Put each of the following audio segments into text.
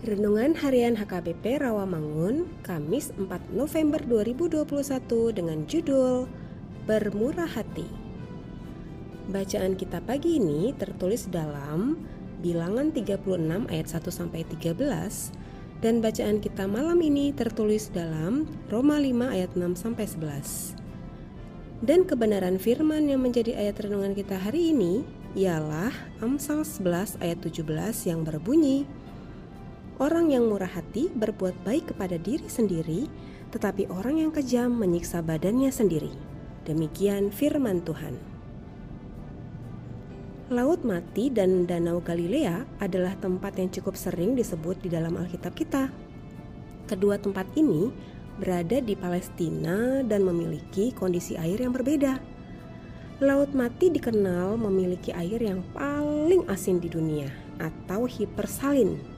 Renungan Harian HKBP Rawamangun, Kamis 4 November 2021 dengan judul Bermurah Hati. Bacaan kita pagi ini tertulis dalam Bilangan 36 ayat 1 sampai 13 dan bacaan kita malam ini tertulis dalam Roma 5 ayat 6 sampai 11. Dan kebenaran firman yang menjadi ayat renungan kita hari ini ialah Amsal 11 ayat 17 yang berbunyi Orang yang murah hati berbuat baik kepada diri sendiri, tetapi orang yang kejam menyiksa badannya sendiri. Demikian firman Tuhan. Laut Mati dan Danau Galilea adalah tempat yang cukup sering disebut di dalam Alkitab kita. Kedua tempat ini berada di Palestina dan memiliki kondisi air yang berbeda. Laut Mati dikenal memiliki air yang paling asin di dunia atau hipersalin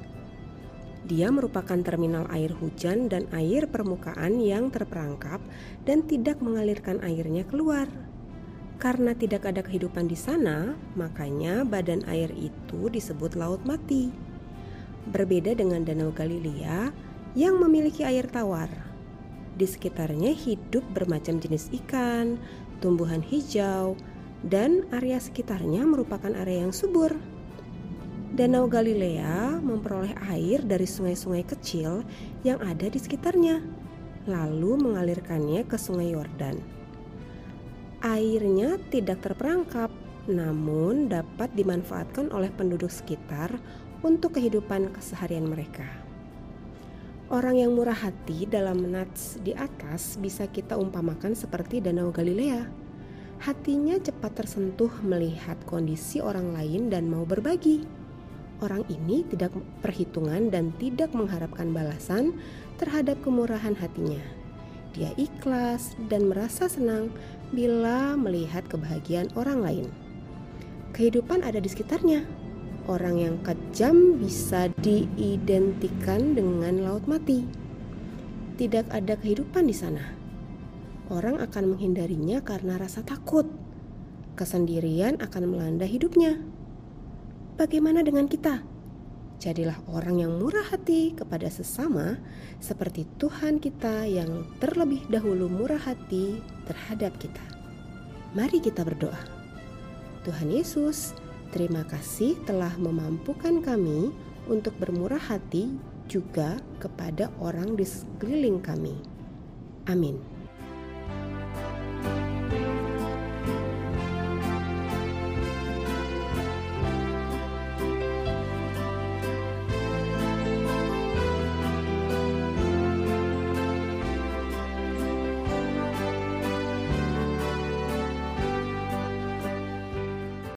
dia merupakan terminal air hujan dan air permukaan yang terperangkap dan tidak mengalirkan airnya keluar. Karena tidak ada kehidupan di sana, makanya badan air itu disebut laut mati. Berbeda dengan Danau Galilea yang memiliki air tawar. Di sekitarnya hidup bermacam jenis ikan, tumbuhan hijau, dan area sekitarnya merupakan area yang subur. Danau Galilea memperoleh air dari sungai-sungai kecil yang ada di sekitarnya, lalu mengalirkannya ke Sungai Yordan. Airnya tidak terperangkap, namun dapat dimanfaatkan oleh penduduk sekitar untuk kehidupan keseharian mereka. Orang yang murah hati dalam nats di atas bisa kita umpamakan seperti Danau Galilea. Hatinya cepat tersentuh melihat kondisi orang lain dan mau berbagi orang ini tidak perhitungan dan tidak mengharapkan balasan terhadap kemurahan hatinya. Dia ikhlas dan merasa senang bila melihat kebahagiaan orang lain. Kehidupan ada di sekitarnya. Orang yang kejam bisa diidentikan dengan laut mati. Tidak ada kehidupan di sana. Orang akan menghindarinya karena rasa takut. Kesendirian akan melanda hidupnya Bagaimana dengan kita? Jadilah orang yang murah hati kepada sesama, seperti Tuhan kita yang terlebih dahulu murah hati terhadap kita. Mari kita berdoa. Tuhan Yesus, terima kasih telah memampukan kami untuk bermurah hati juga kepada orang di sekeliling kami. Amin.